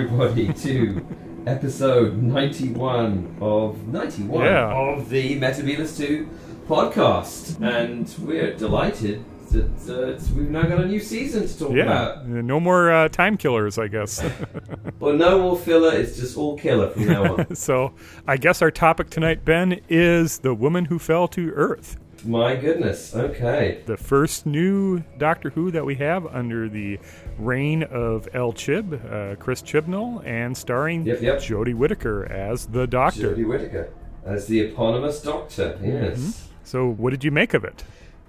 Everybody, to episode 91 of 91 Yeah. of the Metabolus 2 podcast. And we're delighted that uh, we've now got a new season to talk Yeah, about. no more uh, time killers, I guess. Well, no more filler, it's just all killer from now on. so, I guess our topic tonight, Ben, is the woman who fell to Earth. My goodness, okay. The first new Doctor Who that we have under the reign of L. Chib, uh, Chris Chibnall, and starring Yep, yep. Jodie Whittaker as the Doctor. Jodie Whittaker as the eponymous doctor, yes. Mm-hmm. So, what did you make of it?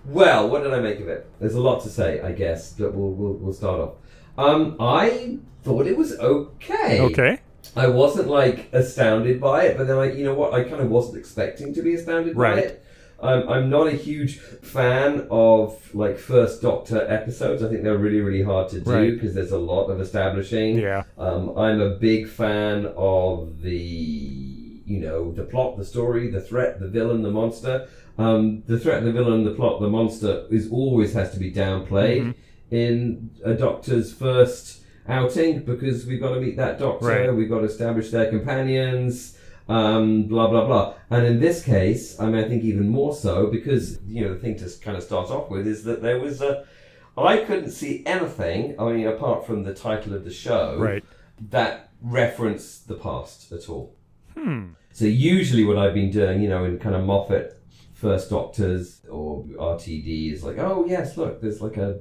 Well, what did I make of it? There's a lot to say, I guess, but we'll, we'll, we'll start off. Um, I thought it was okay. Okay. I wasn't like astounded by it, but then like you know what, I kind of wasn't expecting to be astounded by Right. it. Um, I'm not a huge fan of like first Doctor episodes. I think they're really really hard to do Right. because there's a lot of establishing. Yeah. Um, I'm a big fan of the you know the plot, the story, the threat, the villain, the monster. Um, the threat, the villain, the plot, the monster is always has to be downplayed Mm-hmm. in a Doctor's first outing because we've got to meet that Doctor, Right. we've got to establish their companions. Um, blah blah blah, and in this case, I mean, I think even more so because you know the thing to kind of start off with is that there was a, I couldn't see anything. I mean, apart from the title of the show, Right. that reference the past at all. Hmm. So usually what I've been doing, you know, in kind of Moffat First Doctors or RTD is like, oh yes, look, there's like a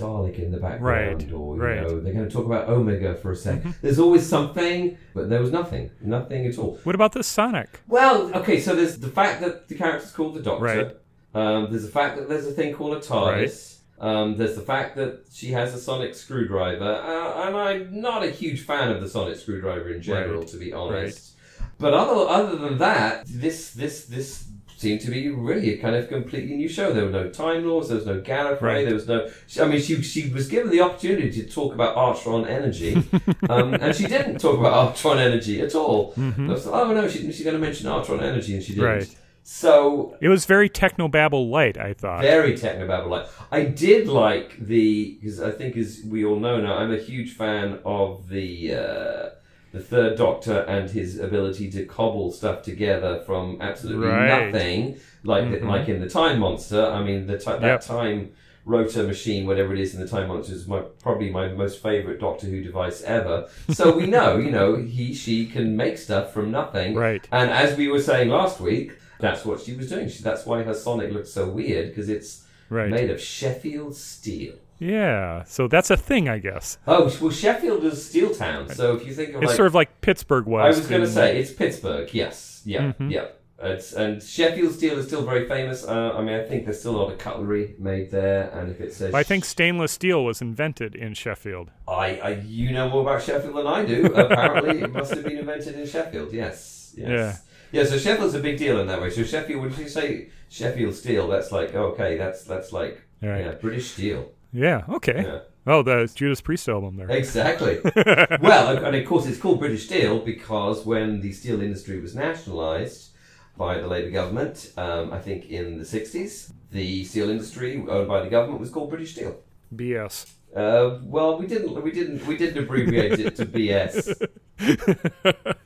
Dalek in the background, Right, or you right. know, they're going to talk about Omega for a 2nd There's always something, but there was nothing, nothing at all. What about the Sonic? Well, okay, so there's the fact that the character's called the Doctor. Right. Um, there's the fact that there's a thing called a TARDIS. Um, there's the fact that she has a sonic screwdriver, uh, and I'm not a huge fan of the sonic screwdriver in general, to be honest. But other other than that, this this this seemed to be really a kind of completely new show. There were no Time Lords. There was no Gallifrey. Right. There was no. I mean, she she was given the opportunity to talk about Artron energy, um, and she didn't talk about Artron energy at all. I was like, oh no, she, she's going to mention Artron energy, and she didn't. Right. So It was very technobabble light, I thought. very technobabble light. I did like the because I think as we all know now, I'm a huge fan of the uh, the Third Doctor and his ability to cobble stuff together from absolutely Right. nothing, like Mhm. like in the Time Monster. I mean, the ti- that Yep. time rotor machine, whatever it is in the Time Monster, is my probably my most favorite Doctor Who device ever. So we know, you know, he she can make stuff from nothing, Right. and as we were saying last week, that's what she was doing. She, that's why her Sonic looks so weird because it's Right. made of Sheffield steel. Yeah. So that's a thing, I guess. Oh well, Sheffield is steel town. So if you think of It's like, sort of like Pittsburgh was. I was. going to say it's Pittsburgh. Yes, yeah, Mhm. yeah. It's, and Sheffield steel is still very famous. Uh, I mean, I think there's still a lot of cutlery made there. And if it says, I think stainless steel was invented in Sheffield. I, I you know more about Sheffield than I do. Apparently, it must have been invented in Sheffield. Yes, yes. Yeah, so Sheffield's a big deal in that way. So Sheffield, when you say Sheffield Steel, that's like okay, that's that's like Right. yeah, British Steel. Yeah. Okay. Yeah. Oh, the Judas Priest album there. Exactly. well, and of course, it's called British Steel because when the steel industry was nationalised by the Labour government, um, I think in the 60s, the steel industry owned by the government was called British Steel. BS. Uh, well, we didn't, we didn't, we didn't abbreviate it to BS.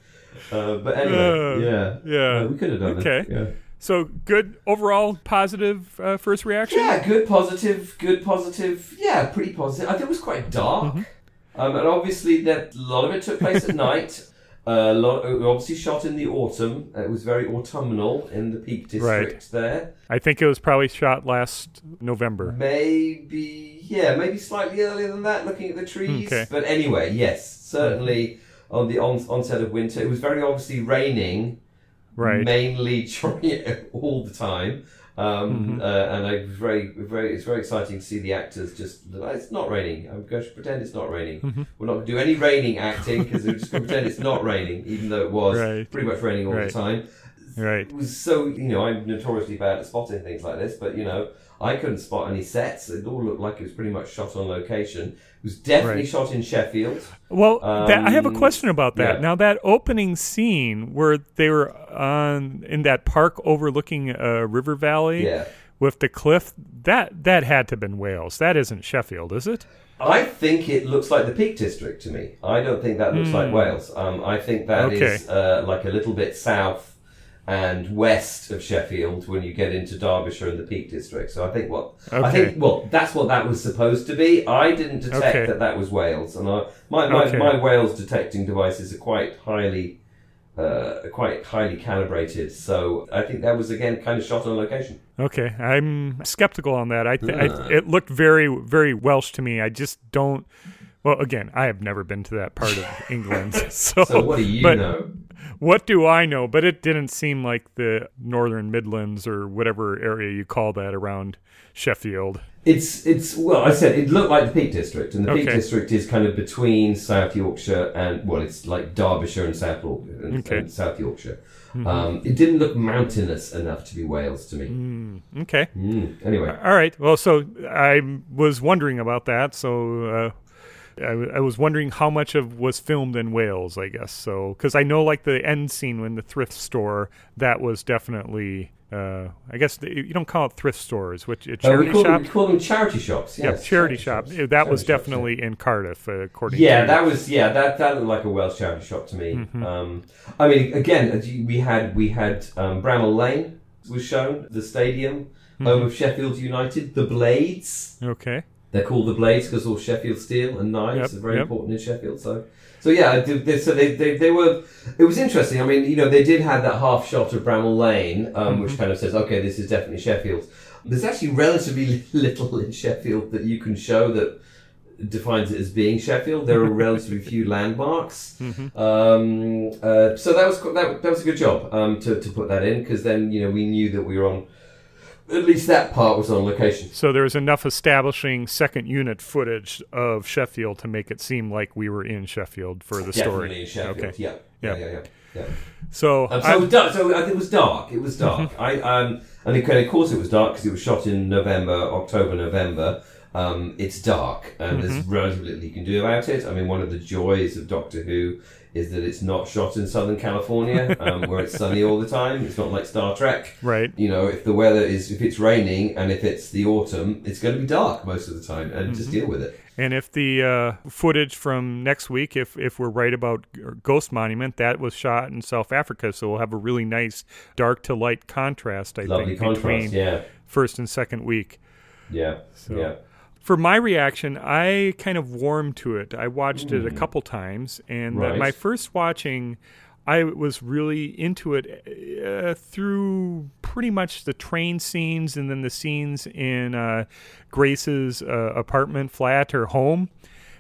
Uh, but anyway, Uh, yeah, yeah. Uh, we could have done Okay. it. Yeah. So good overall positive uh, first reaction. Yeah, good, positive, good, positive. Yeah, pretty positive. I think it was quite dark, Mm-hmm. um, and obviously that a lot of it took place at night. A lot, obviously shot in the autumn. It was very autumnal in the Peak District Right. there. I think it was probably shot last November. Maybe, yeah, maybe slightly earlier than that, looking at the trees. Okay. But anyway, yes, certainly on the on- onset of winter, it was very obviously raining Right. mainly during all the time. Um, Mhm. uh, and I was very, very, it's very exciting to see the actors just. It's not raining. I'm going to pretend it's not raining. Mhm. We're not going to do any raining acting because we're just going to pretend it's not raining, even though it was Right. pretty much raining all Right. the time. Right. It was so, you know, I'm notoriously bad at spotting things like this, but you know, I couldn't spot any sets. It all looked like it was pretty much shot on location. It was definitely Right. shot in Sheffield. Well, that, I have a Um, question about that. yeah. Now, that opening scene where they were on in that park overlooking a river valley Yeah. with the cliff, that that had to have been Wales. That isn't Sheffield, is it? I think it looks like the Peak District to me. I don't think that looks like Wales. Um, I think that is Okay. uh, like a little bit south and west of Sheffield when you get into Derbyshire and the Peak District. So I think what I think well that's what that was supposed to be. I didn't detect Okay. that that was Wales, and I, my my, Okay. my Wales detecting devices are quite highly. Uh, quite highly calibrated, so I think that was again kind of shot on location. Okay, I'm skeptical on that. I, th- Ah. I it looked very very Welsh to me. I just don't. Well, again, I have never been to that part of England, so, So what do you but know? what do I know? But it didn't seem like the Northern Midlands or whatever area you call that around Sheffield. It's it's well, I said it looked like the Peak District, and the Peak Okay. District is kind of between South Yorkshire and well, it's like Derbyshire and South and, Okay. and South Yorkshire. Um, it didn't look mountainous enough to be Wales to me. Okay. Mm, Anyway, All right. Well, so I was wondering about that. So uh, I, w- I was wondering how much of was filmed in Wales, I guess. So because I know like the end scene when the thrift store that was definitely. Uh, I guess the, you don't call it thrift stores, which uh, Uh, charity we, call them, we call them charity shops. yeah, Yes, charity shop. shops. Uh, That was Charity shops, yeah. definitely in Cardiff, uh, according Yeah, to that was yeah that that looked like a Welsh charity shop to me. Mm-hmm. Um, I mean, again, we had we had um, Bramall Lane was shown, the stadium, Mm-hmm. home of Sheffield United, the Blades. okay. They're called the Blades because all Sheffield steel and knives Yep, are very yep. important in Sheffield. So, so yeah, they, they, so they, they, they were. It was interesting. I mean, you know, they did have that half shot of Bramall Lane, um, Mm-hmm. which kind of says, okay, this is definitely Sheffield. There's actually relatively little in Sheffield that you can show that defines it as being Sheffield. There are relatively few landmarks. Mm-hmm. Um, uh, so that was that, that was a good job um, to to put that in because then you know we knew that we were on. At least that part was on location. So there was enough establishing second unit footage of Sheffield to make it seem like we were in Sheffield for the Definitely story. in Sheffield. Okay. Yeah. Yeah. Yeah. Yeah. Yeah. yeah. So, Um, so, I- it was dark, so it was dark. It was dark. I um, and of course it was dark because it was shot in November, October, November. Um, it's dark, and there's relatively little you can do about it. I mean, one of the joys of Doctor Who is that it's not shot in Southern California, um, where it's sunny all the time. It's not like Star Trek. right. You know, if the weather is, if it's raining and if it's the autumn, it's going to be dark most of the time, and just deal with it. And if the uh, footage from next week, if if we're right about Ghost Monument, that was shot in South Africa, so we'll have a really nice dark to light contrast. I Lovely think contrast. between Yeah. first and second week. Yeah. yeah. For my reaction, I kind of warmed to it. I watched it a couple times, and Right. my first watching, I was really into it uh, through pretty much the train scenes and then the scenes in uh, Grace's uh, apartment, flat, or home.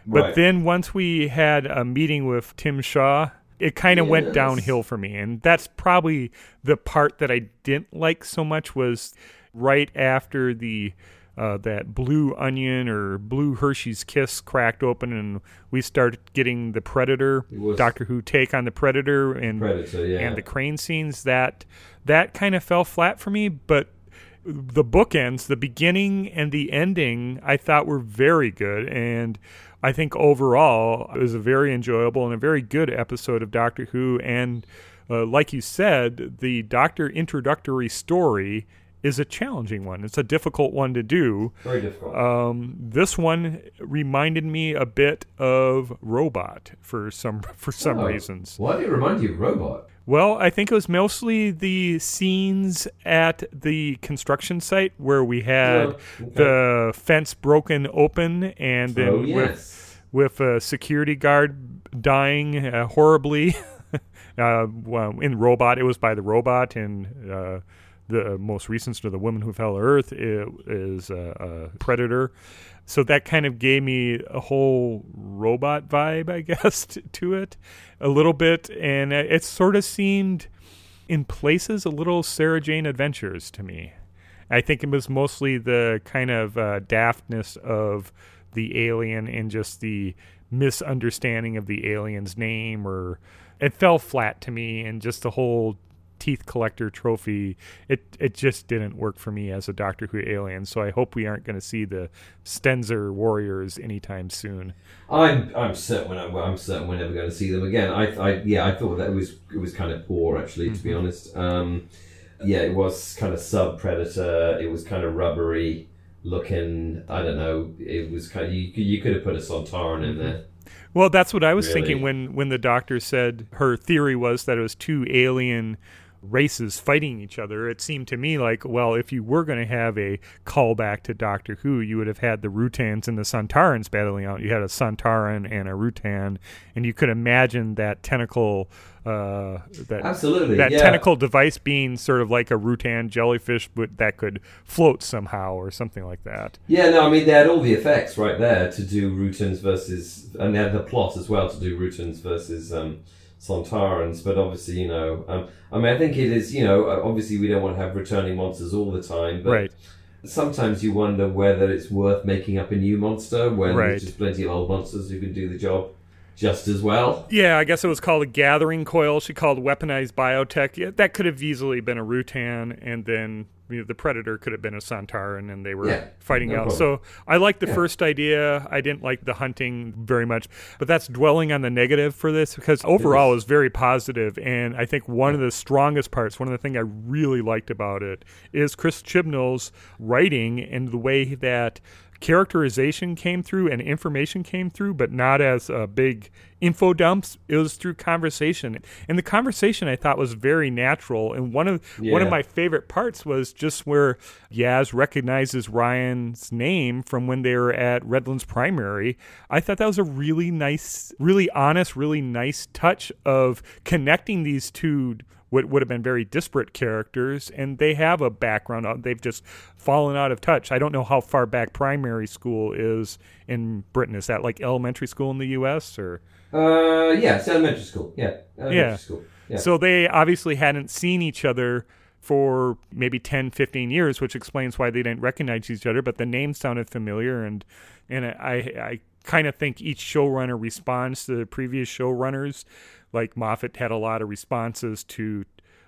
But Right. then once we had a meeting with Tim Shaw, it kind of went downhill for me, and that's probably the part that I didn't like so much was right after the uh, that blue onion or blue Hershey's Kiss cracked open, and we started getting the Predator, Doctor Who take on the Predator, and Predator. Yeah. and the crane scenes. That that kind of fell flat for me, but the bookends, the beginning and the ending, I thought were very good, and I think overall it was a very enjoyable and a very good episode of Doctor Who. And uh, like you said, the Doctor introductory story is a challenging one. It's a difficult one to do. Very difficult. Um, this one reminded me a bit of Robot for some for some Oh. reasons. Why did it remind you of Robot? Well, I think it was mostly the scenes at the construction site where we had Oh, okay. the fence broken open and then oh with yes. with a security guard dying uh, horribly. uh, well, in Robot, it was by the robot, and uh, the most recent of the Woman Who Fell to Earth is uh, a Predator. So that kind of gave me a whole robot vibe, I guess, to, to it a little bit, and uh, it sort of seemed, in places, a little Sarah Jane Adventures to me. I think it was mostly the kind of uh, daftness of the alien and just the misunderstanding of the alien's name, or it fell flat to me, and just the whole teeth collector trophy. It it just didn't work for me as a Doctor Who alien. So I hope we aren't going to see the Stenza Warriors anytime soon. I'm I'm certain when I, well, I'm certain we're never going to see them again. I, I yeah I thought that it was it was kind of poor actually to be honest. Um, yeah, it was kind of sub Predator. It was kind of rubbery. looking. I don't know. It was kind of you. You could have put a Sontaran Mm-hmm. in there. Well, that's what I was Really? thinking when when the doctor said her theory was that it was two alien races fighting each other. It seemed to me like, well, if you were going to have a callback to Doctor Who, you would have had the Rutans and the Sontarans battling out. You had a Sontaran and a Rutan, and you could imagine that tentacle, uh, that Absolutely. that yeah. tentacle device being sort of like a Rutan jellyfish, but that could float somehow or something like that. Yeah, no, I mean they had all the effects right there to do Rutans versus, and they had the plot as well to do Rutans versus um, Sontarans. But obviously, you know, um, I mean, I think it is, you know, uh, obviously we don't want to have returning monsters all the time, but right. sometimes you wonder whether it's worth making up a new monster when Right. there's just plenty of old monsters who can do the job just as well. Yeah, I guess it was called a gathering coil. She called weaponized biotech. Yeah, that could have easily been a Rutan, and then you know, the Predator could have been a Sontaran, and then they were Yeah, fighting no out. problem. So I like the Yeah. first idea. I didn't like the hunting very much, but that's dwelling on the negative for this because overall it was very positive, and I think one of the strongest parts, one of the things I really liked about it, is Chris Chibnall's writing and the way that characterization came through and information came through, but not as uh, big info dumps. It was through conversation, and the conversation I thought was very natural. And one of one of my favorite parts was just where Yaz recognizes Ryan's name from when they were at Redlands Primary. I thought that was a really nice, really honest, really nice touch of connecting these two what would have been very disparate characters, and they have a background. uh, They've just fallen out of touch. I don't know how far back primary school is in Britain. Is that like elementary school in the U.S. or? Uh, yeah, it's elementary school. Yeah, elementary Yeah. school. Yeah. So they obviously hadn't seen each other for maybe 10, 15 years, which explains why they didn't recognize each other. But the name sounded familiar, and and I I kind of think each showrunner responds to the previous showrunners. Like Moffat had a lot of responses to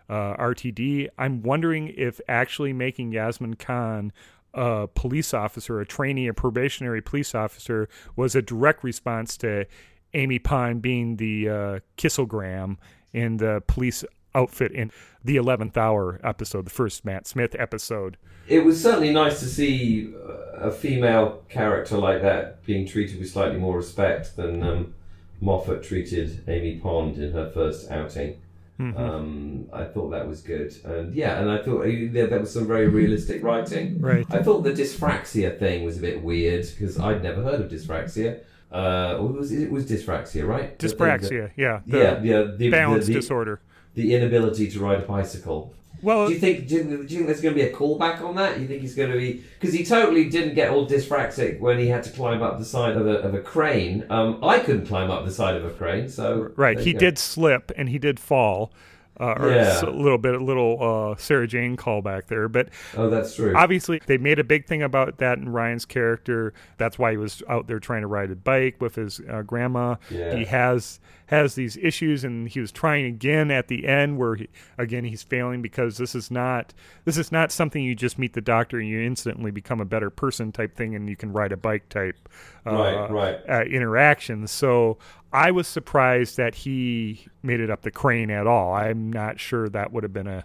uh, RTD. I'm wondering if actually making Yasmin Khan a police officer, a trainee, a probationary police officer, was a direct response to Amy Pond being the uh, kissogram in the police outfit in the 11th hour episode, the first Matt Smith episode. It was certainly nice to see uh, a female character like that being treated with slightly more respect than um, Moffat treated Amy Pond in her first outing. Mm-hmm. Um, I thought that was good, and yeah, and I thought uh, there, there was some very realistic writing. Right. I thought the dyspraxia thing was a bit weird because I'd never heard of dyspraxia. Uh, or was it, it was dyspraxia, right? The thing that- Dyspraxia, yeah. The yeah, yeah, the, balance the, the, disorder. The inability to ride a bicycle. Well, Do you think? Do you, do you think there's going to be a callback on that? You think he's going to be because he totally didn't get all dyspraxic when he had to climb up the side of a, of a crane. Um, I couldn't climb up the side of a crane, so right. He go. did slip and he did fall. Uh, or Yeah. a little bit, a little uh, Sarah Jane callback there. But Oh, that's true. obviously they made a big thing about that in Ryan's character. That's why he was out there trying to ride a bike with his uh, grandma. Yeah. He has has these issues, and he was trying again at the end, where he, again he's failing because this is not this is not something you just meet the doctor and you instantly become a better person type thing, and you can ride a bike type uh, Right, right. Uh, interaction. So. I was surprised that he made it up the crane at all. I'm not sure that would have been a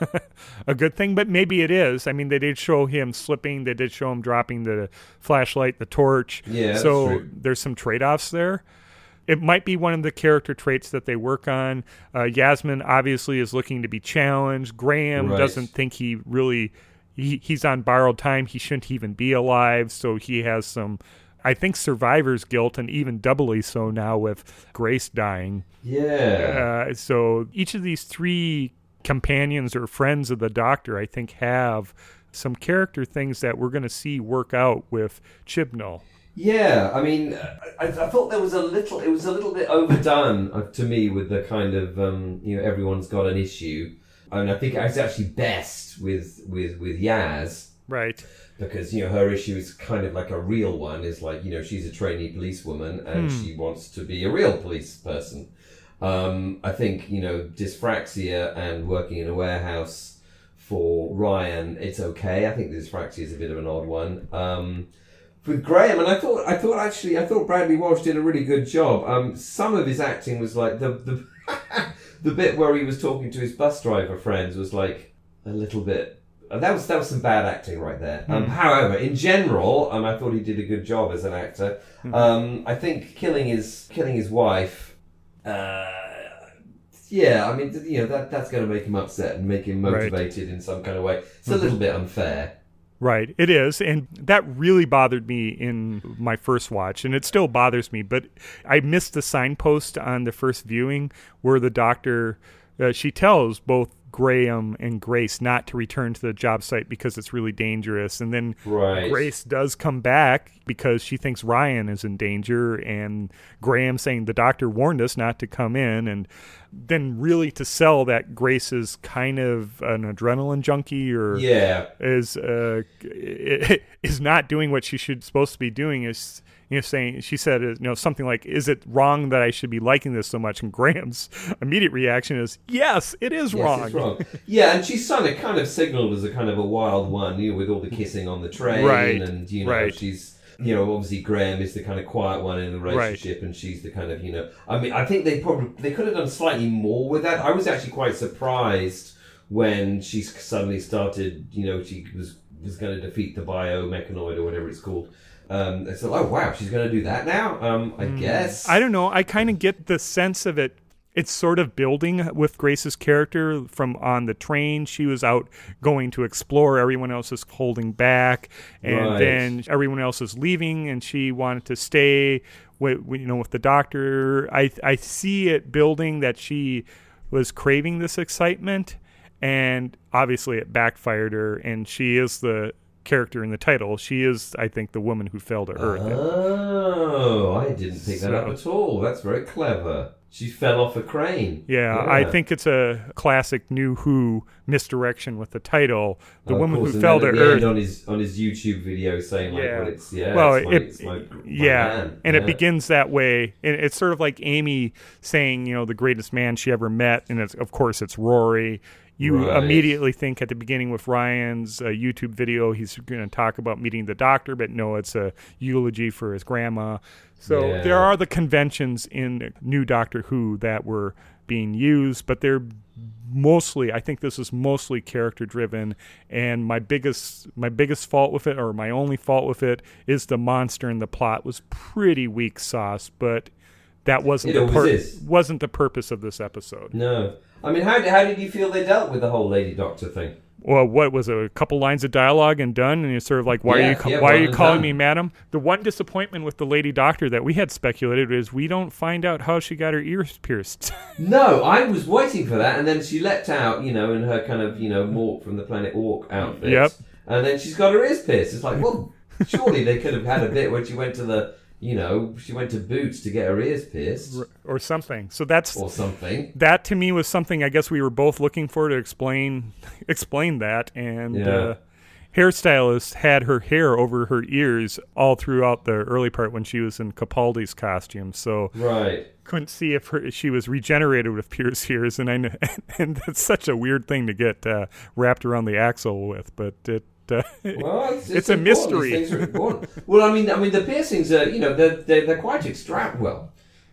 a good thing, but maybe it is. I mean, they did show him slipping. They did show him dropping the flashlight, the torch. Yeah, so there's some trade offs there. It might be one of the character traits that they work on. Uh, Yasmin obviously is looking to be challenged. Graham Right. doesn't think he really he, he's on borrowed time. He shouldn't even be alive. So he has some, I think, survivor's guilt, and even doubly so now with Grace dying. yeah, Uh, so each of these three companions or friends of the doctor, I think, have some character things that we're going to see work out with Chibnall. yeah. I mean, I, I thought there was a little. It was a little bit overdone uh, to me with the kind of um, you know everyone's got an issue, I and I think it's actually best with with with Yaz. Right. Because you know her issue is kind of like a real one is like you know she's a trainee policewoman and she wants to be a real police person. Um, i think you know dyspraxia and working in a warehouse for ryan it's okay. I think dyspraxia is a bit of an odd one. Um, with graham and i thought i thought actually i thought bradley walsh did a really good job. Um, some of his acting was like the the, the bit where he was talking to his bus driver friends was like a little bit that was that was some bad acting right there. Um, however, in general, um, I thought he did a good job as an actor. Um, I think killing his killing his wife. Uh, yeah, I mean, you know that that's going to make him upset and make him Right. motivated in some kind of way. It's a little bit unfair. Right, it is, and that really bothered me in my first watch, and it still bothers me. But I missed the signpost on the first viewing where the doctor uh, she tells both Graham and Grace not to return to the job site because it's really dangerous, and then Right. Grace does come back because she thinks Ryan is in danger, and Graham saying the doctor warned us not to come in, and then really to sell that Grace is kind of an adrenaline junkie or Yeah, is uh, is not doing what she should supposed to be doing is you know saying she said you know something like is it wrong that I should be liking this so much and Graham's immediate reaction is yes it is Yes, wrong. wrong. Yeah, and she's kind of kind of signaled as a kind of a wild one, you know, with all the kissing on the train, Right, and you know, right. she's you know, obviously Graham is the kind of quiet one in the relationship, and she's the kind of you know. I mean, I think they probably they could have done slightly more with that. I was actually quite surprised when she suddenly started, you know, she was was going to defeat the biomechanoid or whatever it's called. Um, it's like, oh wow, she's going to do that now. Um, I guess. Mm. I don't know. I kind of get the sense of it. It's sort of building with Grace's character from on the train. She was out going to explore. Everyone else is holding back, and Right. then everyone else is leaving, and she wanted to stay. With, with, you know, with the doctor, I I see it building that she was craving this excitement, and obviously it backfired her. And she is the character in the title. She is, I think, the woman who fell to earth. Oh, I didn't pick that up at all. That's very clever. She fell off a crane. Yeah, I think it's a classic New Who misdirection with the title. The Oh, woman who and fell to Earth. on his on his YouTube video saying like, Yeah. "Well, it's yeah, well, it's my, it, it's my, my yeah, man." and Yeah. it begins that way. And it's sort of like Amy saying, you know, the greatest man she ever met, and it's of course it's Rory. You Right. immediately think at the beginning with Ryan's uh, YouTube video, he's going to talk about meeting the doctor, but no, it's a eulogy for his grandma. So Yeah. there are the conventions in New Doctor Who that were being used, but they're mostly I think this is mostly character driven and my biggest my biggest fault with it or my only fault with it is the monster and the plot was pretty weak sauce but that wasn't It the is. wasn't the purpose of this episode. No, I mean, how how did you feel they dealt with the whole Lady Doctor thing? Well, what was it, a couple lines of dialogue and done and it's sort of like why are you ca- yeah, why are you calling done. me madam? The one disappointment with the lady doctor that we had speculated is we don't find out how she got her ears pierced. No, I was waiting for that, and then she leapt out, you know, in her kind of you know Mork from the Planet Walk outfit. Yep. And then she's got her ears pierced. It's like, well, surely they could have had a bit when she went to the, you know, she went to Boots to get her ears pierced or something. So that's or something. that to me was something I guess we were both looking for to explain explain that and Yeah. uh, hairstylist had her hair over her ears all throughout the early part when she was in Capaldi's costume so Right. couldn't see if her, she was regenerated with pierced ears and I and that's such a weird thing to get uh, wrapped around the axle with but it uh, Well, it's, It's a mystery. Well, I mean, I mean, the piercings are, you know, they're they're, they're quite extravagant. Well,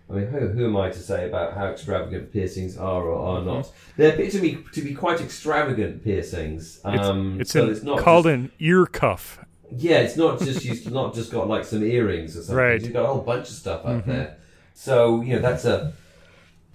I mean, who, who am I to say about how extravagant piercings are or are Mm-hmm. not? They appear to me to be quite extravagant piercings. Um, it's so an- it's not called just, an ear cuff yeah, it's not just she's not just got like some earrings or something. Right. She's got a whole bunch of stuff up there. So you know, that's a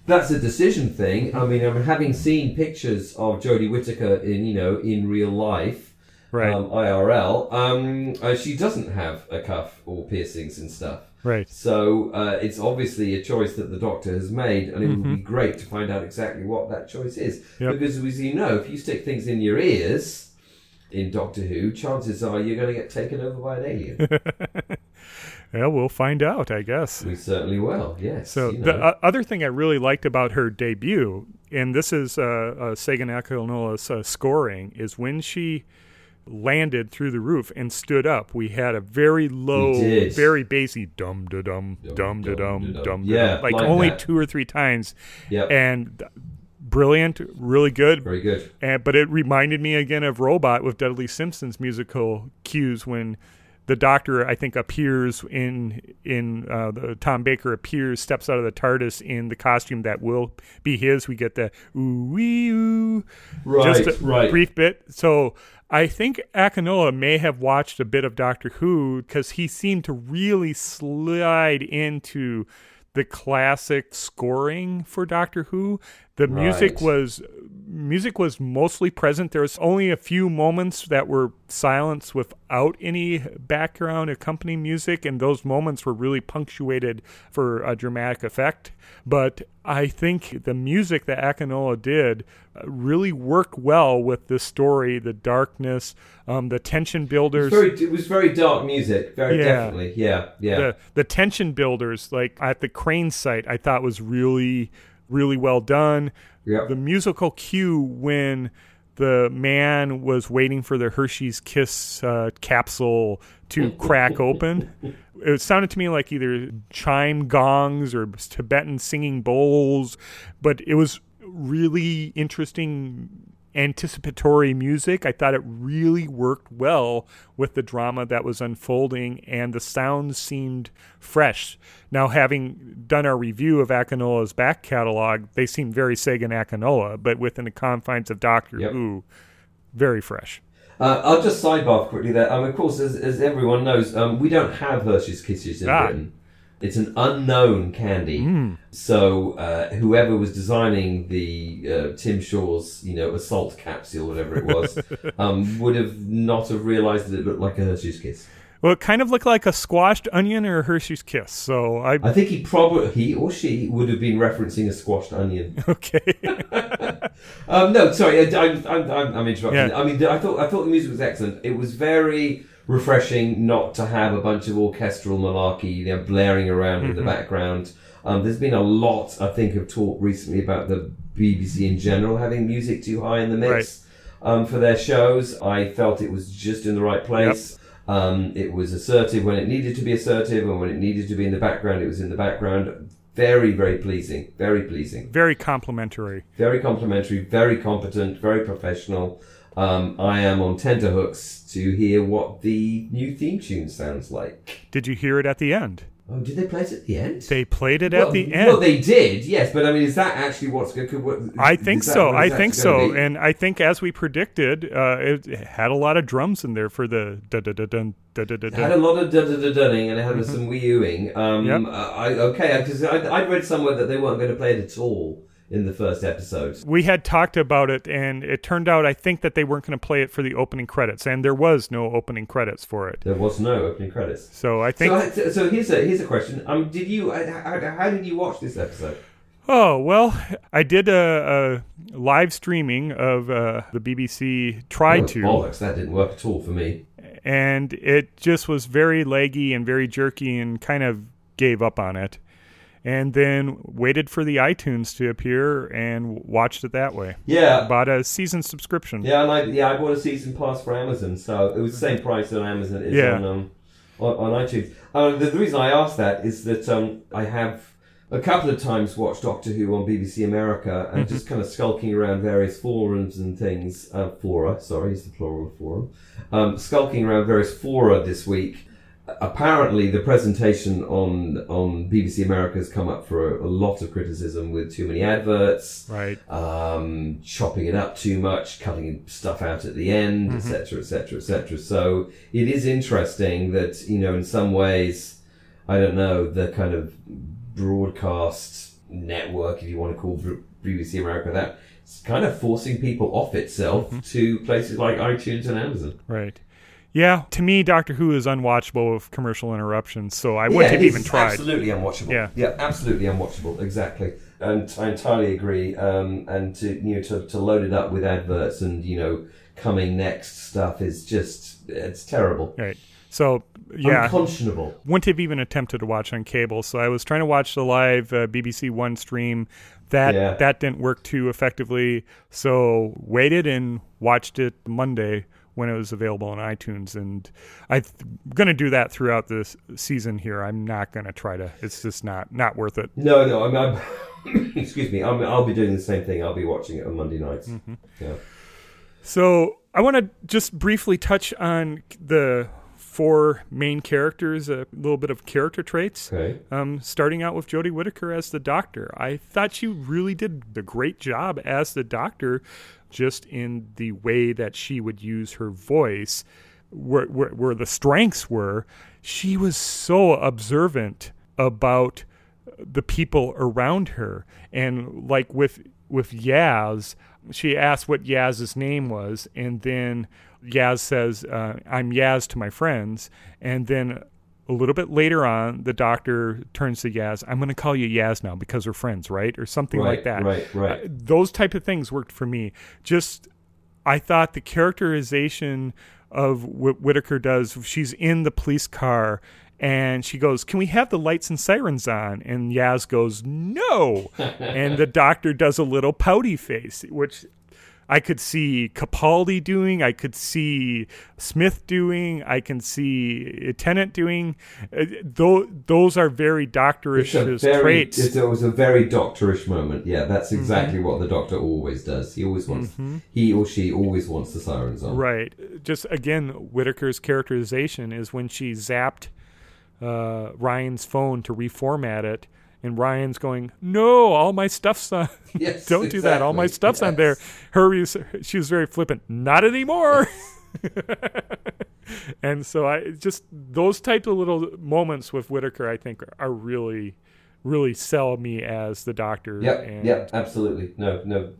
that's a decision thing. I mean, I'm having seen pictures of Jodie Whittaker in you know in real life right um, IRL, um, uh, she doesn't have a cuff or piercings and stuff. right So uh, it's obviously a choice that the doctor has made, and it would Mm-hmm. be great to find out exactly what that choice is. Yep. Because as you know, if you stick things in your ears in Doctor Who, chances are you're going to get taken over by an alien. yeah we'll find out I guess we certainly will. Yes. So you the uh, other thing I really liked about her debut, and this is uh, uh, Segun Akinola's uh, scoring, is when she landed through the roof and stood up. We had a very low, very bassy dum da dum Dum, dum da dum dum, da, dum dum. Yeah, like like only that. two or three times, Yep. and brilliant, really good. Very good. And, but it reminded me again of Robot with Dudley Simpson's musical cues when the doctor I think appears in in uh, the Tom Baker appears steps out of the TARDIS in the costume that will be his. We get the ooh wee ooh, Right, just a right. brief bit. So I think Akinola may have watched a bit of Doctor Who because he seemed to really slide into the classic scoring for Doctor Who. The music was music was mostly present. There was only a few moments that were silence without any background accompanying music, and those moments were really punctuated for a dramatic effect. But I think the music that Akinola did uh, really worked well with the story, the darkness, um, the tension builders. Very, it was very dark music. Very Yeah. definitely. Yeah, yeah. the the tension builders like at the crane site i thought was really really well done Yep. the musical cue when the man was waiting for the hershey's kiss uh, capsule to crack open it sounded to me like either chime gongs or tibetan singing bowls but it was really interesting anticipatory music. I thought it really worked well with the drama that was unfolding, and the sounds seemed fresh. Now, having done our review of Akinola's back catalog, they seem very Segun Akinola, but within the confines of Doctor Yep. Who, very fresh. Uh, I'll just sidebar quickly there. Um, of course, as, as everyone knows, um, we don't have Hershey's Kisses in Ah. Britain. It's an unknown candy. Hmm. So uh, whoever was designing the uh, Tim Shaw's, you know, assault capsule, whatever it was, um, would have not have realised that it looked like a Hershey's Kiss. Well, it kind of looked like a squashed onion or a Hershey's Kiss. So I I think he probably he or she would have been referencing a squashed onion. okay. Um, no, sorry, I, I'm, I'm, I'm, I'm interrupting. Yeah. I mean, I thought I thought the music was excellent. It was very refreshing not to have a bunch of orchestral malarkey, know, blaring around in the background. Um, there's been a lot, I think, of talk recently about the BBC in general having music too high in the mix um, for their shows. I felt it was just in the right place. Um, it was assertive when it needed to be assertive, and when it needed to be in the background, it was in the background. Very, very pleasing. Very pleasing very complimentary. very complimentary, very competent, very professional. Um, I am on tenterhooks to hear what the new theme tune sounds like. Did you hear it at the end? Oh, did they play it at the end? They played it well, at the end. Well, they did, yes, but I mean, is that actually what's going to? I think so. I think so. And I think, as we predicted, uh, it had a lot of drums in there for the da da da dun da da da It had a lot of da da da dunning and it had some wee ooing. Um, Yep. I, okay, because I'd read somewhere that they weren't going to play it at all in the first episode. We had talked about it, and it turned out I think that they weren't going to play it for the opening credits, and there was no opening credits for it. There was no opening credits. So I think. So, so, here's a here's a question. Um, did you uh, how, how did you watch this episode? Oh well, I did a, a live streaming of uh, the BBC. Tried Oh, to. bollocks, that didn't work at all for me. and it just was very leggy and very jerky and kind of gave up on it and then waited for the iTunes to appear and watched it that way. Yeah, Bought a season subscription. yeah, and I yeah I bought a season pass for Amazon, so it was the same price on Amazon as Yeah. on um on, on iTunes. Uh, the, the reason I asked that is that um I have a couple of times watched Doctor Who on BBC America and just kind of skulking around various forums and things. Uh, fora, sorry, is the plural of forum. Um, skulking around various fora this week. Apparently, the presentation on on BBC America has come up for a, a lot of criticism with too many adverts Right. um, chopping it up too much, cutting stuff out at the end, etc., etc., etc. So it is interesting that you know, in some ways, I don't know the kind of broadcast network, if you want to call BBC America that, it's kind of forcing people off itself to places like iTunes and Amazon. Right. Yeah, to me, Doctor Who is unwatchable with commercial interruptions, so I wouldn't have even tried. Absolutely unwatchable. Yeah. yeah, absolutely unwatchable. Exactly, and I entirely agree. Um, and to you know to, to load it up with adverts and you know coming next stuff is just it's terrible. Right. So, yeah. unconscionable. wouldn't have even attempted to watch on cable. So I was trying to watch the live uh, BBC One stream. That Yeah. that didn't work too effectively. So waited and watched it Monday when it was available on iTunes. And I'm going to do that throughout this season here. I'm not going to try to. It's just not not worth it. No, no. I'm, I'm excuse me. I'm, I'll be doing the same thing. I'll be watching it on Monday nights. Yeah. So I want to just briefly touch on the four main characters, a little bit of character traits. Okay. Um, starting out with Jodie Whittaker as the doctor. I thought she really did a great job as the doctor, just in the way that she would use her voice, where, where, where the strengths were. She was so observant about the people around her. And like with with Yaz, she asked what Yaz's name was, and then Yaz says, uh, "I'm Yaz to my friends," and then. A little bit later on, the doctor turns to Yaz. I'm going to call you Yaz now because we're friends, right? Or something Right, like that. right, right. Uh, those type of things worked for me. Just, I thought the characterization of what Whittaker does. She's in the police car and she goes, "Can we have the lights and sirens on?" And Yaz goes, "No." and the doctor does a little pouty face, which I could see Capaldi doing, I could see Smith doing, I can see Tennant doing. Uh, tho- those are very doctorish very, traits. it's- it was a very doctorish moment. Yeah, that's Mm-hmm. exactly what the doctor always does. He always wants, he or she always wants the sirens on. Right. Just again, Whittaker's characterization is when she zapped uh, Ryan's phone to reformat it, and Ryan's going, "No, all my stuff's on. Yes, Don't do that. All my exactly. stuff's on there." Yes. Her, she was very flippant. Not anymore. and so I just those types of little moments with Whittaker, I think, are really, really sell me as the Doctor. Yep, and, yep, absolutely. No, no,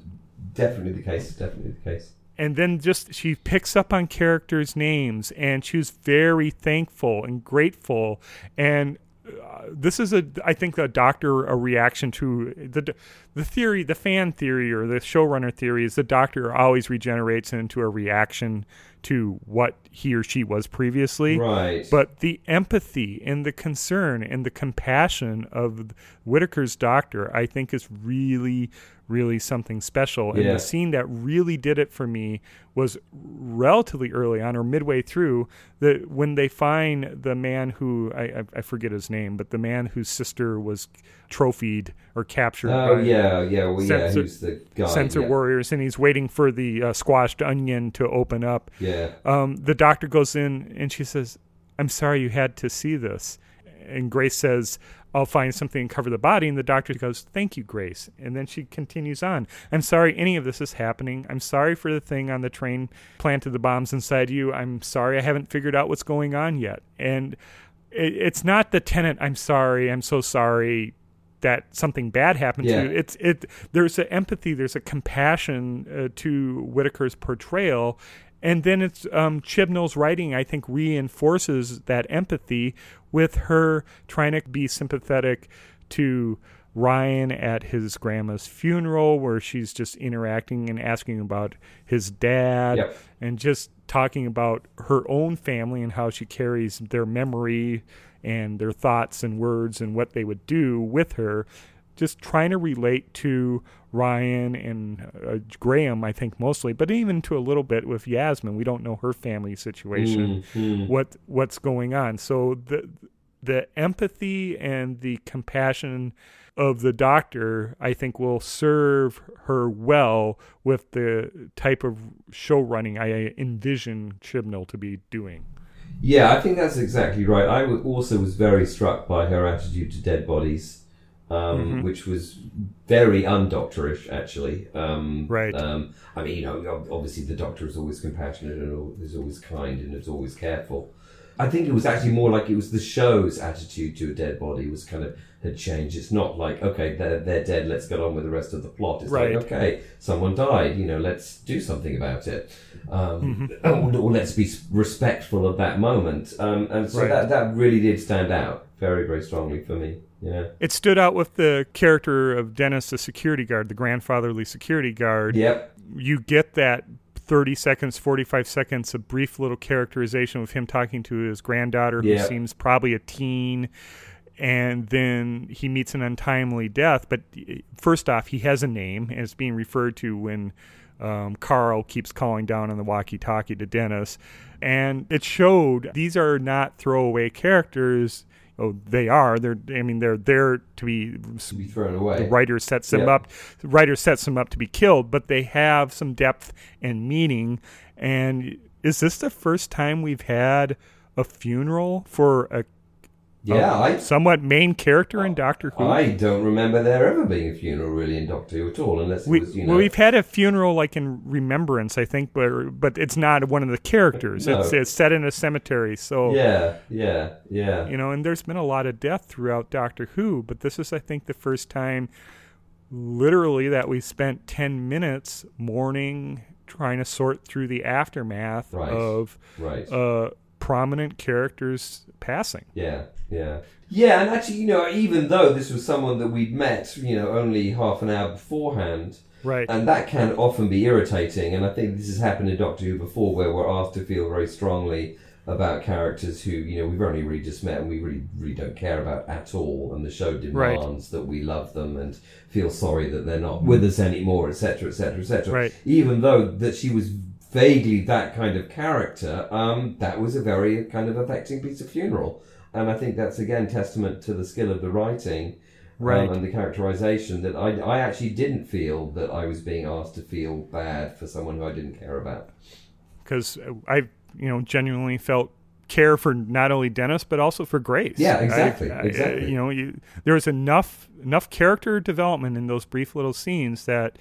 definitely the case. Definitely the case. and then just she picks up on characters' names and she was very thankful and grateful and uh, this is a I think a doctor a reaction to the the theory the fan theory or the showrunner theory is the doctor always regenerates into a reaction to what he or she was previously Right. but the empathy and the concern and the compassion of Whittaker's doctor, I think, is really, really something special. And Yeah. the scene that really did it for me was relatively early on or midway through the when they find the man who I, I, forget his name, but the man whose sister was trophied or captured. oh yeah, yeah, well, yeah. Sensor- Who's the guy? Sensor yeah. warriors, and he's waiting for the uh, squashed onion to open up Yeah. um, the doctor goes in and she says, I'm sorry you had to see this. And Grace says, I'll find something and cover the body. And the doctor goes, Thank you, Grace. And then she continues on. I'm sorry any of this is happening. I'm sorry for the thing on the train planted the bombs inside you. I'm sorry I haven't figured out what's going on yet. And it, it's not the Tennant, I'm sorry, I'm so sorry that something bad happened Yeah. to you. It's it. There's an empathy. There's a compassion uh, to Whittaker's portrayal, and then it's um, Chibnall's writing. I think reinforces that empathy with her trying to be sympathetic to Ryan at his grandma's funeral, where she's just interacting and asking about his dad, Yep. and just talking about her own family and how she carries their memory and their thoughts and words and what they would do with her. Just trying to relate to Ryan and uh, Graham, I think mostly, but even to a little bit with Yasmin. We don't know her family situation, Mm, mm. what what's going on. So the the empathy and the compassion of the doctor, I think, will serve her well with the type of show running I envision Chibnall to be doing. Yeah, I think that's exactly right. I also was very struck by her attitude to dead bodies, um, Mm-hmm. which was very undoctorish, actually. Um, Right. Um, I mean, you know, obviously the doctor is always compassionate and is always kind and is always careful. I think it was actually more like it was the show's attitude to a dead body was kind of had changed. It's not like okay, they're they're dead. Let's get on with the rest of the plot. It's Right. like okay, someone died. You know, let's do something about it. Um, Mm-hmm. or, or let's be respectful of that moment. Um, and so Right. that that really did stand out very very strongly for me. Yeah. It stood out with the character of Dennis, the security guard, the grandfatherly security guard. Yep. You get that 30 seconds, 45 seconds, a brief little characterization of him talking to his granddaughter, who Yeah. seems probably a teen. And then he meets an untimely death. But uh, first off, he has a name, and it's being referred to when um, Carl keeps calling down on the walkie talkie to Dennis. And it showed these are not throwaway characters. Oh, they are. They're. I mean, they're there to be To be thrown away. the writer sets them Yeah. up the writer sets them up to be killed but they have some depth and meaning and is this the first time we've had a funeral for a Yeah, I somewhat main character in Doctor Who. I don't remember there ever being a funeral really in Doctor Who at all, unless it we, was you know. well, we've had a funeral like in remembrance, I think, but but it's not one of the characters. No. It's, it's set in a cemetery, so yeah, yeah, yeah. you know. And there's been a lot of death throughout Doctor Who, but this is, I think, the first time, literally, that we spent ten minutes mourning, trying to sort through the aftermath Right. of Right. uh, prominent characters passing. Yeah, yeah. Yeah, and actually, you know, even though this was someone that we'd met, you know, only half an hour beforehand, Right. and that can often be irritating, and I think this has happened in Doctor Who before, where we're asked to feel very strongly about characters who, you know, we've only really just met and we really, really don't care about at all, and the show Right. demands that we love them and feel sorry that they're not with us anymore, etc., etc., etc. Right. Even though that she was vaguely that kind of character, um, that was a very kind of affecting piece of funeral. And I think that's again testament to the skill of the writing um, Right. and the characterization that I, I actually didn't feel that I was being asked to feel bad for someone who I didn't care about. because I, you know, genuinely felt care for not only Dennis but also for Grace. Yeah, exactly, I- I- exactly. You know, you, there was enough enough character development in those brief little scenes that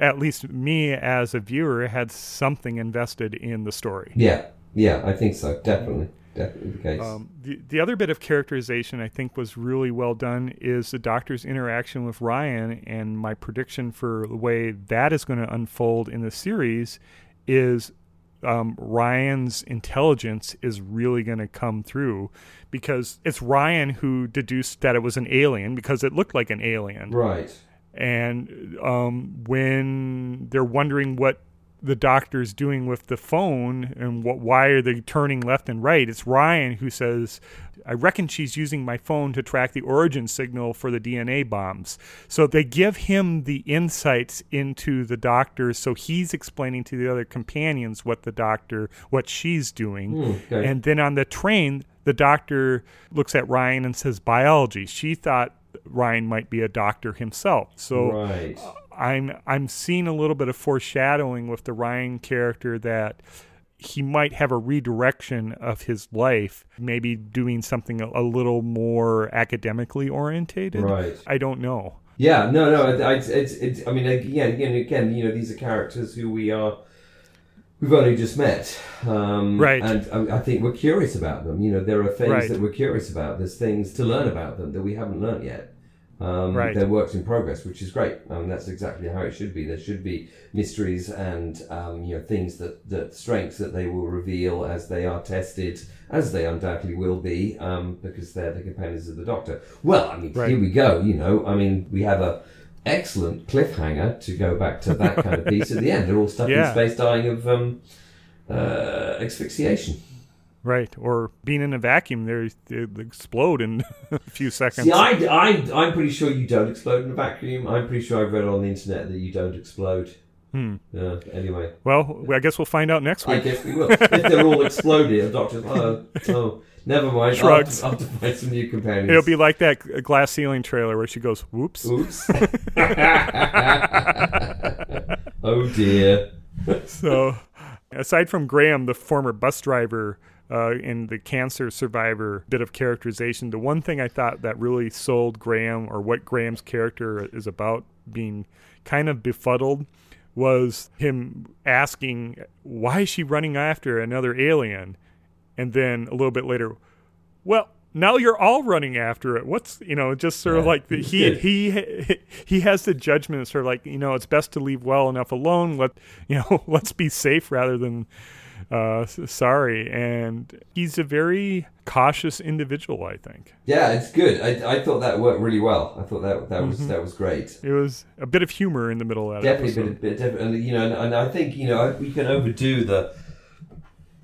at least me as a viewer had something invested in the story. Yeah, yeah, I think so. Definitely, definitely the case. Um, the, the other bit of characterization I think was really well done is the doctor's interaction with Ryan, and my prediction for the way that is going to unfold in the series is um, Ryan's intelligence is really going to come through because it's Ryan who deduced that it was an alien because it looked like an alien right. And um, when they're wondering what the doctor's doing with the phone and what why are they turning left and right it's ryan who says i reckon she's using my phone to track the origin signal for the dna bombs. So they give him the insights into the doctor so he's explaining to the other companions what the doctor what she's doing. Hmm, okay. and then on the train the doctor looks at ryan and says biology. She thought Ryan might be a doctor himself. So right. I'm I'm seeing a little bit of foreshadowing with the Ryan character that he might have a redirection of his life, maybe doing something a, a little more academically orientated. Right. I don't know. Yeah, no, no. It, it's, it's, it's, I mean, again, again, again, you know, these are characters who we are, we've only just met, um, Right. And I, I think we're curious about them. You know, there are things Right. that we're curious about. There's things to learn about them that we haven't learned yet. Um, Right. They're works in progress, which is great. Um, that's exactly how it should be. There should be mysteries and um, you know things that, that strengths that they will reveal as they are tested, as they undoubtedly will be, um, because they're the companions of the Doctor. Well, I mean, Right. here we go. You know, I mean, we have a excellent cliffhanger to go back to that kind of piece at the end. They're all stuck Yeah. in space, dying of um, uh, asphyxiation. Right. Or being in a vacuum, they explode in a few seconds. See, I, I, I'm pretty sure you don't explode in a vacuum. I'm pretty sure I've read on the internet that you don't explode. Hmm. Yeah, anyway, Well, I guess we'll find out next week. I guess we will. if they're all exploded, the doctor's, oh, oh, never mind. Shrugs. I'll, I'll find some new companions. It'll be like that glass ceiling trailer where she goes, "Whoops." Oops. oh dear. so, aside from Graham, the former bus driver uh, and the cancer survivor bit of characterization, the one thing I thought that really sold Graham or what Graham's character is about being kind of befuddled was him asking, Why is she running after another alien? And then a little bit later, Well, now you're all running after it. What's you know, just sort of Yeah. like the, he he he has the judgment, sort of like you know, it's best to leave well enough alone. Let you know, let's be safe rather than uh, sorry. And he's a very cautious individual. I think Yeah, it's good. I, I thought that worked really well. I thought that that Mm-hmm. was that was great. it was a bit of humor in the middle of that Definitely, episode. bit, bit different. And you know, and, and I think you know we can overdo the.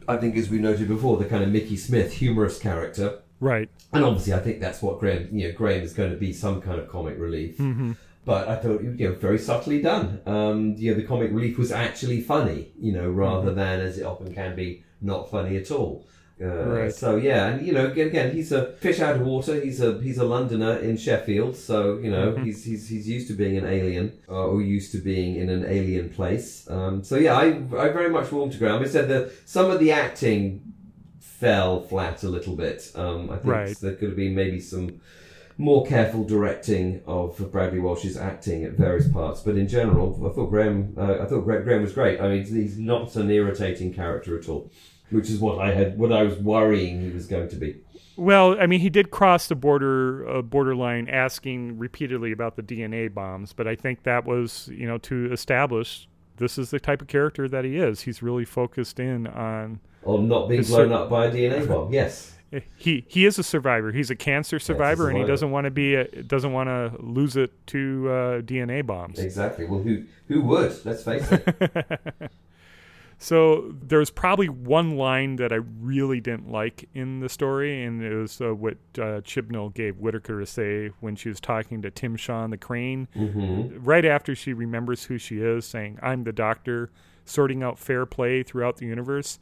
I think, as we noted before, the kind of Mickey Smith humorous character, Right. and obviously, I think that's what Graham. You know, Graham is going to be some kind of comic relief. hmm But I thought, you know, very subtly done. Um, you know, the comic relief was actually funny, you know, rather than as it often can be, not funny at all. Uh, Right. So yeah, and you know, again, again, he's a fish out of water. He's a he's a Londoner in Sheffield, so you know, he's he's he's used to being an alien, uh, or used to being in an alien place. Um, so yeah, I I very much warmed to Graham. I said that some of the acting fell flat a little bit. Um, I think Right. there could have been maybe some more careful directing of Bradley Walsh's acting at various parts, but in general, I thought Graham. Uh, I thought Graham was great. I mean, he's not an irritating character at all, which is what I had, what I was worrying he was going to be. Well, I mean, he did cross the border uh, borderline, asking repeatedly about the DNA bombs. But I think that was, you know, to establish this is the type of character that he is. He's really focused in on On not being blown cer- up by a DNA bomb. Yes. he he is a survivor. He's a cancer survivor, and he doesn't want to be a, doesn't want to lose it to uh, DNA bombs. Exactly. Well, who who would? Let's face it. So there's probably one line that I really didn't like in the story, and it was uh, what uh, Chibnall gave Whittaker to say when she was talking to Tim Shaw on the crane. hmm Right after she remembers who she is, saying, I'm the doctor, sorting out fair play throughout the universe.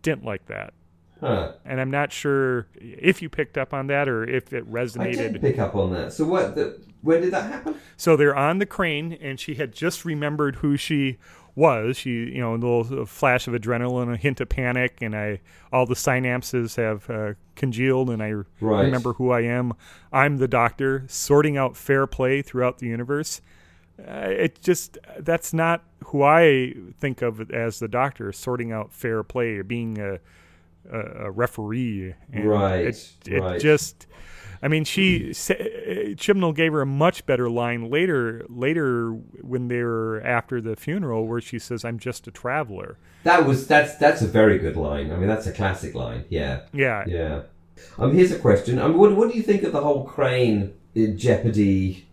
Didn't like that. Huh. And I'm not sure if you picked up on that or if it resonated. I did pick up on that. So what? The, when did that happen? So they're on the crane, and she had just remembered who she was. She, you know, a little flash of adrenaline, a hint of panic, and I, all the synapses have uh, congealed, and I Right. remember who I am. I'm the doctor, sorting out fair play throughout the universe. Uh, it just that's not who I think of as the doctor, sorting out fair play, or being a a, a referee. And Right, It, it right. just. I mean, she sa- Chibnall gave her a much better line later. Later, when they were after the funeral, where she says, "I'm just a traveler." That was that's that's a very good line. I mean, that's a classic line. Yeah. Yeah, Yeah. Um, here's a question. Um, what, what do you think of the whole crane in Jeopardy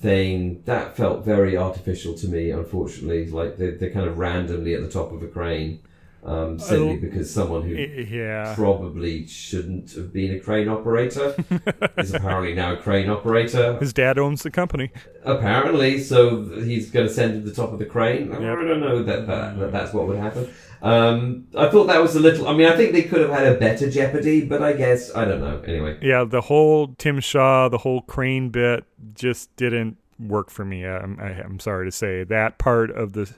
thing? That felt very artificial to me, unfortunately. Like they're, they're kind of randomly at the top of a crane, um, simply because someone who I- yeah. probably shouldn't have been a crane operator is apparently now a crane operator. His dad owns the company. Apparently, so he's going to send him to the top of the crane. I Yep. don't know that, that, that that's what would happen. Um, I thought that was a little. I mean, I think they could have had a better Jeopardy, but I guess I don't know. Anyway, Yeah, the whole Tim Shaw, the whole crane bit just didn't work for me. I'm, I, I'm sorry to say that part of the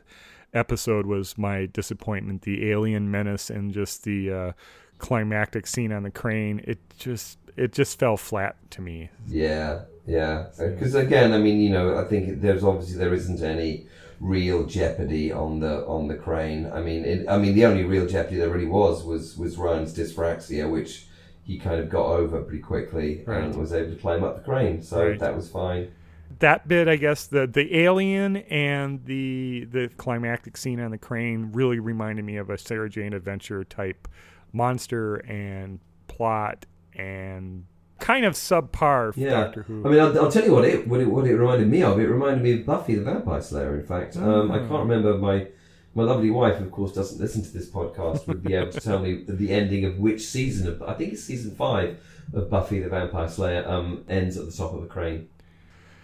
episode was my disappointment. The alien menace and just the uh, climactic scene on the crane. It just it just fell flat to me. yeah, yeah. Because again, I mean, you know, I think there's obviously there isn't any real Jeopardy on the on the crane. I mean, it, I mean, the only real Jeopardy there really was was was Ryan's dyspraxia, which he kind of got over pretty quickly Right. and was able to climb up the crane. So Right. that was fine. That bit, I guess the the alien and the the climactic scene on the crane really reminded me of a Sarah Jane Adventure type monster and plot and kind of subpar Yeah. Doctor Who. I mean, I'll, I'll tell you what it, what it what it reminded me of. It reminded me of Buffy the Vampire Slayer. In fact, um, I Mm. can't remember my my lovely wife, of course, doesn't listen to this podcast. Would be able to tell me the ending of which season of I think it's season five of Buffy the Vampire Slayer um, ends at the top of a crane.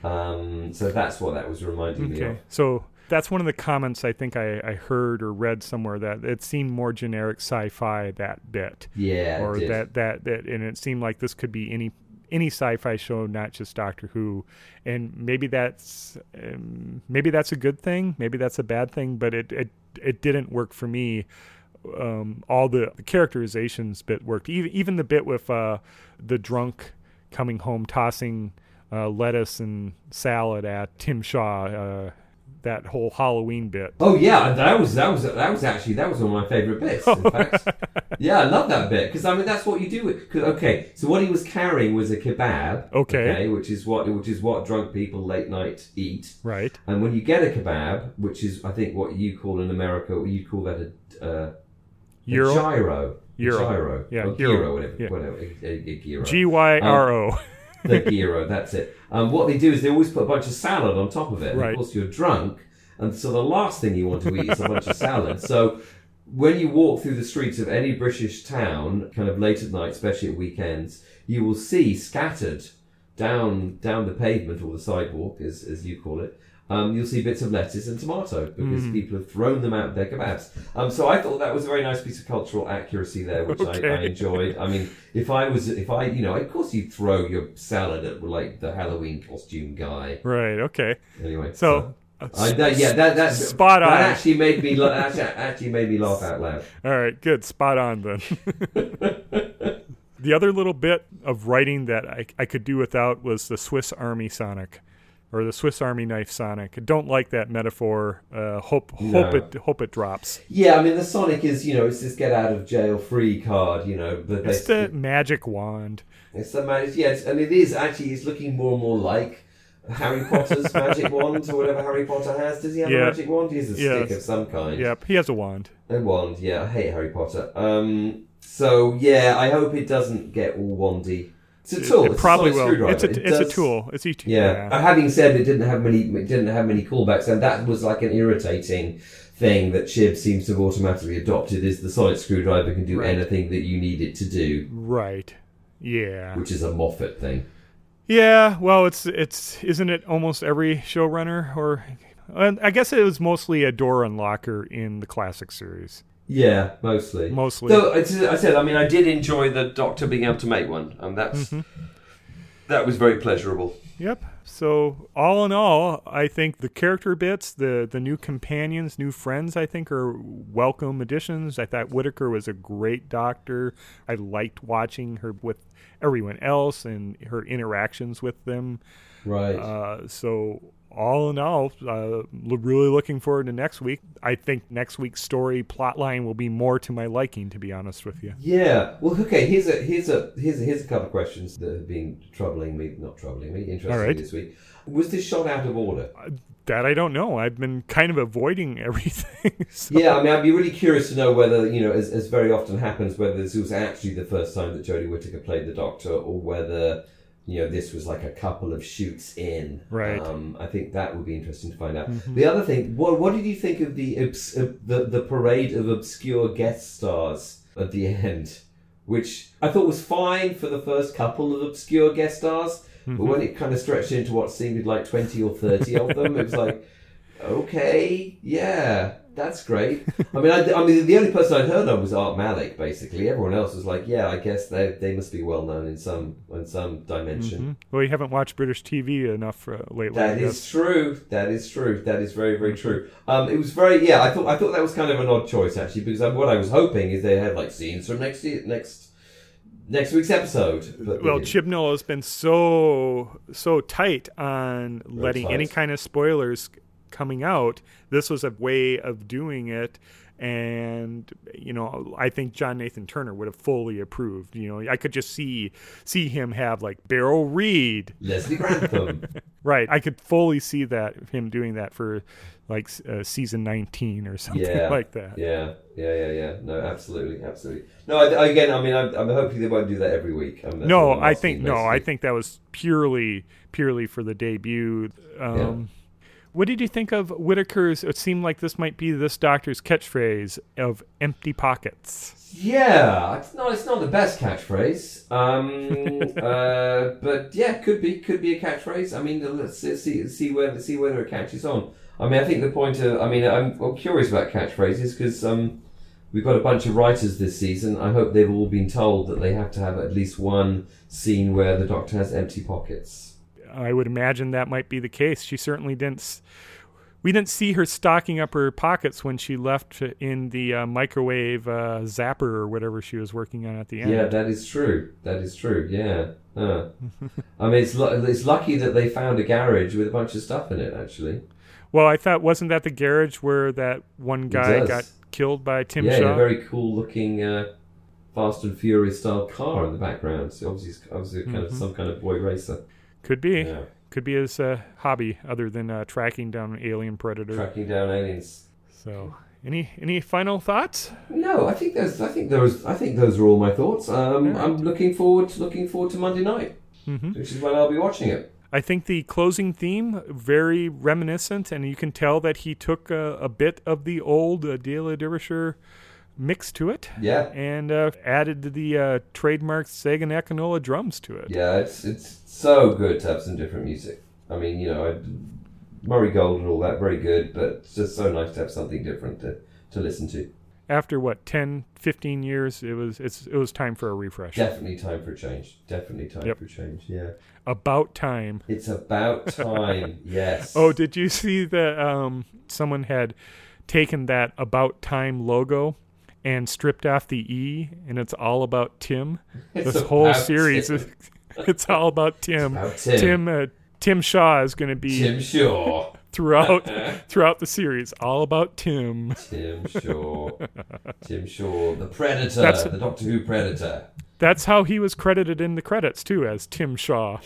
Um, so that's what that was reminding me of. so that's one of the comments I think I, I heard or read somewhere that it seemed more generic sci-fi that bit, Yeah, or that, that that and it seemed like this could be any any sci-fi show, not just Doctor Who, and maybe that's um, maybe that's a good thing, maybe that's a bad thing, but it it it didn't work for me. Um, all the, the characterizations bit worked, even even the bit with uh, the drunk coming home tossing uh, lettuce and salad at Tim Shaw. Uh, that whole Halloween bit. Oh yeah, that was that was that was actually that was one of my favourite bits. In fact, yeah, I love that bit because I mean that's what you do. With, okay, so what he was carrying was a kebab. Okay. which is what which is what drunk people late night eat. Right. And when you get a kebab, which is I think what you call in America, you call that a, uh, gyro. Gyro. gyro. Yeah, gyro. gyro, whatever. Yeah. whatever a, gyro. G Y R O. the gyro, that's it. Um, what they do is they always put a bunch of salad on top of it. And Right. Of course, you're drunk, and so the last thing you want to eat is a bunch of salad. So when you walk through the streets of any British town, kind of late at night, especially at weekends, you will see scattered down down the pavement or the sidewalk, as, as you call it. Um, you'll see bits of lettuce and tomato because Mm. people have thrown them out of their kebabs. Um, so I thought that was a very nice piece of cultural accuracy there, which I, I enjoyed. I mean, if I was, if I, you know, of course you throw your salad at like the Halloween costume guy. Right. Okay. Anyway, So I, that, yeah, that that Spot on. That actually made me la- actually, actually made me laugh out loud. All right, good. Spot on then. the other little bit of writing that I, I could do without was the Swiss Army Sonic. Or the Swiss Army knife Sonic. Don't like that metaphor. Uh, hope hope No. it hope it drops. Yeah, I mean the Sonic is you know it's this get out of jail free card. You know, but It's the magic wand. It's the magic, yes, and it is actually. It's looking more and more like Harry Potter's magic wand or whatever Harry Potter has. Does he have Yeah. a magic wand? He has a stick of some kind. Yep, he has a wand. A wand. Yeah, I hate Harry Potter. Um, so yeah, I hope it doesn't get all wandy. It's a tool. It It's probably a sonic will. screwdriver. It's a It it's a tool. It's a Yeah. Uh, Having said it didn't have many, it didn't have many callbacks, and that was like an irritating thing that Chiv seems to have automatically adopted. Is the sonic screwdriver can do Right. anything that you need it to do, Right. Yeah. which is a Moffat thing. Yeah, well, it's it's isn't it almost every showrunner or I guess it was mostly a door unlocker in the classic series. Yeah, mostly. Mostly. Though I said, I mean, I did enjoy the Doctor being able to make one, and that's Mm-hmm. that was very pleasurable. Yep. So all in all, I think the character bits, the the new companions, new friends, I think are welcome additions. I thought Whittaker was a great doctor. I liked watching her with everyone else and her interactions with them. Right. Uh, so all in all, uh, really looking forward to next week. I think next week's story plotline will be more to my liking, to be honest with you. yeah. Well, okay. Here's a here's a here's a, here's a couple of questions that have been troubling me, not troubling me, interesting right. this week. Was this shot out of order? That I don't know. I've been kind of avoiding everything. so- Yeah, I mean, I'd be really curious to know whether, you know, as, as very often happens, whether this was actually the first time that Jodie Whittaker played the Doctor, or whether, you know, this was like a couple of shoots in. Right. Um, I think that would be interesting to find out. The other thing, what, what did you think of the, obs- uh, the the parade of obscure guest stars at the end? Which I thought was fine for the first couple of obscure guest stars, but when it kind of stretched into what seemed like twenty or thirty of them, it was like okay, yeah, that's great. I mean, I, I mean, the only person I'd heard of was Art Malik. Basically, everyone else was like, yeah, I guess they they must be well known in some in some dimension. Mhm. Well, you haven't watched British TV enough uh, lately. That is true. That is true. That is very, very true. Um, it was very, yeah. I thought, I thought that was kind of an odd choice actually, because what I was hoping is they had like scenes from next year, next next week's episode. But Well, didn't. Chibnall has been so so tight on letting any kind of spoilers coming out. This was a way of doing it, and you know, I think John Nathan Turner would have fully approved. You know, I could just see see him have like Beryl Reid, Leslie Grantham. right? I could fully see that him doing that for like uh, season nineteen or something Yeah. like that. Yeah, yeah, yeah, yeah. No, absolutely, absolutely. No, I, again, I mean, I'm, I'm hoping they won't do that every week. Um, no, I think no, next I think that was purely purely for the debut. Um, What did you think of Whittaker's? It seemed like this might be this doctor's catchphrase of "empty pockets." Yeah, it's not. It's not the best catchphrase. Um, uh, but yeah, could be. Could be a catchphrase. I mean, let's see see whether see whether it catches on. I mean, I think the point of. I mean, I'm, I'm curious about catchphrases because um, we've got a bunch of writers this season. I hope they've all been told that they have to have at least one scene where the Doctor has empty pockets. I would imagine that might be the case. She certainly didn't. We didn't see her stocking up her pockets when she left in the uh, microwave uh, zapper or whatever she was working on at the end. Yeah, that is true. That is true. Yeah. Huh. I mean, it's it's lucky that they found a garage with a bunch of stuff in it. Actually. Well, I thought wasn't that the garage where that one guy got killed by Tim yeah, Shaw? a very cool looking uh, Fast and Furious style car in the background. So obviously, it's obviously kind of some kind of boy racer. Could be. Yeah, Could be his uh, hobby other than uh, tracking down alien predator. tracking down aliens. So, any any final thoughts? No, I think those. I think those. I think those are all my thoughts. Um. I'm looking forward to looking forward to Monday night, hmm which is when I'll be watching it. I think the closing theme very reminiscent, and you can tell that he took a, a bit of the old uh, Delia Derbyshire mix to it Yeah, and uh, added the uh, trademark Segun Akinola drums to it. yeah. It's it's so good to have some different music. I mean, you know, I, Murray Gold and all that, very good, but it's just so nice to have something different to to listen to. after what 10, 15 years, it was it's it was time for a refresh. Definitely time for a change. Definitely time Yep. for change. Yeah. About time. It's about time. yes. Oh, did you see that um, someone had taken that about time logo and stripped off the E and it's all about Tim? It's this whole series Tim. is it's all about Tim. About Tim. Tim uh, Tim Shaw is going to be Tim Shaw. throughout throughout the series all about Tim. Tim Shaw. Tim Shaw. The Predator. That's- the Doctor Who Predator. That's how he was credited in the credits too as Tim Shaw.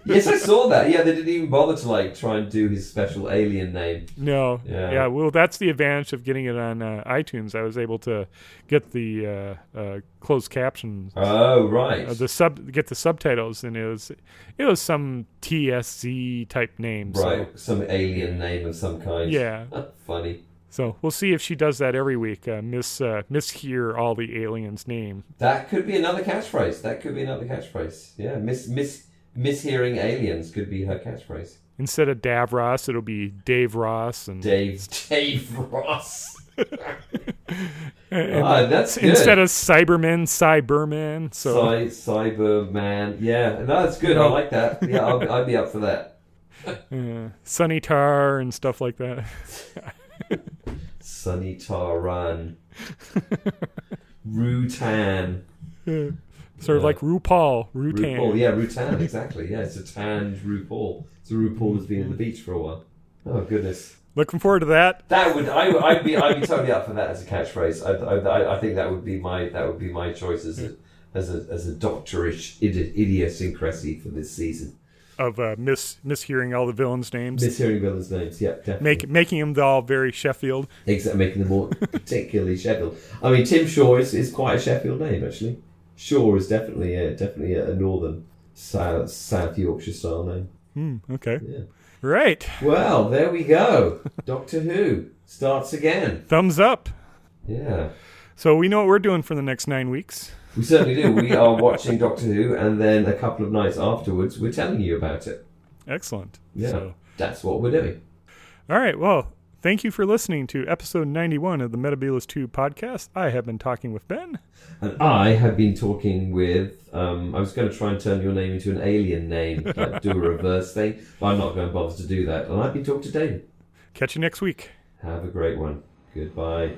Yes, I saw that. Yeah, they didn't even bother to like try and do his special alien name. No, Yeah. yeah. Well, that's the advantage of getting it on uh, iTunes. I was able to get the uh, uh, closed captions, Oh, right. uh, the sub, get the subtitles, and it was it was some TSZ type name. So, right. Some alien name of some kind. yeah. Funny. So we'll see if she does that every week. Uh, miss uh, mishear all the aliens' name. That could be another catchphrase. That could be another catchphrase. Yeah, miss miss mishearing aliens could be her catchphrase. Instead of Davros, it'll be Dave Ross and, Dave Dave Ross. and Ah, that's good. instead of Cyberman, Cyberman. So Cy- Cyberman. Yeah, no, that's good. I like that. Yeah, I'll, I'd be up for that. uh, Sunny Tar and stuff like that. Sunny Tar Taran. Rutan. Sort of Yeah. like RuPaul, Rutan. RuPaul. Yeah, Rutan. Exactly. Yeah, it's a tanned RuPaul. So RuPaul has been at the beach for a while. Oh goodness. Looking forward to that. That would I, I'd be I'd be totally up for that as a catchphrase. I, I, I think that would be my that would be my choice as a as a as a doctorish idiosyncrasy for this season. Of uh, mis mishearing all the villains' names, Mishearing villains' names, yeah, definitely. make making them all very Sheffield. Exactly, making them more particularly Sheffield. I mean, Tim Shaw is, is quite a Sheffield name actually. Shaw is definitely a, definitely a, northern South, South Yorkshire style name. Hmm, okay, Yeah. right. Well, there we go. Doctor Who starts again. Thumbs up. Yeah. So we know what we're doing for the next nine weeks. We certainly do. We are watching Doctor Who, and then a couple of nights afterwards, we're telling you about it. Excellent. Yeah, So, that's what we're doing. all right. Well, thank you for listening to episode 91 of the Metabolus 2 podcast. I have been talking with Ben. And I have been talking with. Um, I was going to try and turn your name into an alien name, like do a reverse thing, but I'm not going to bother to do that. And I've been talking to David. Catch you next week. Have a great one. Goodbye.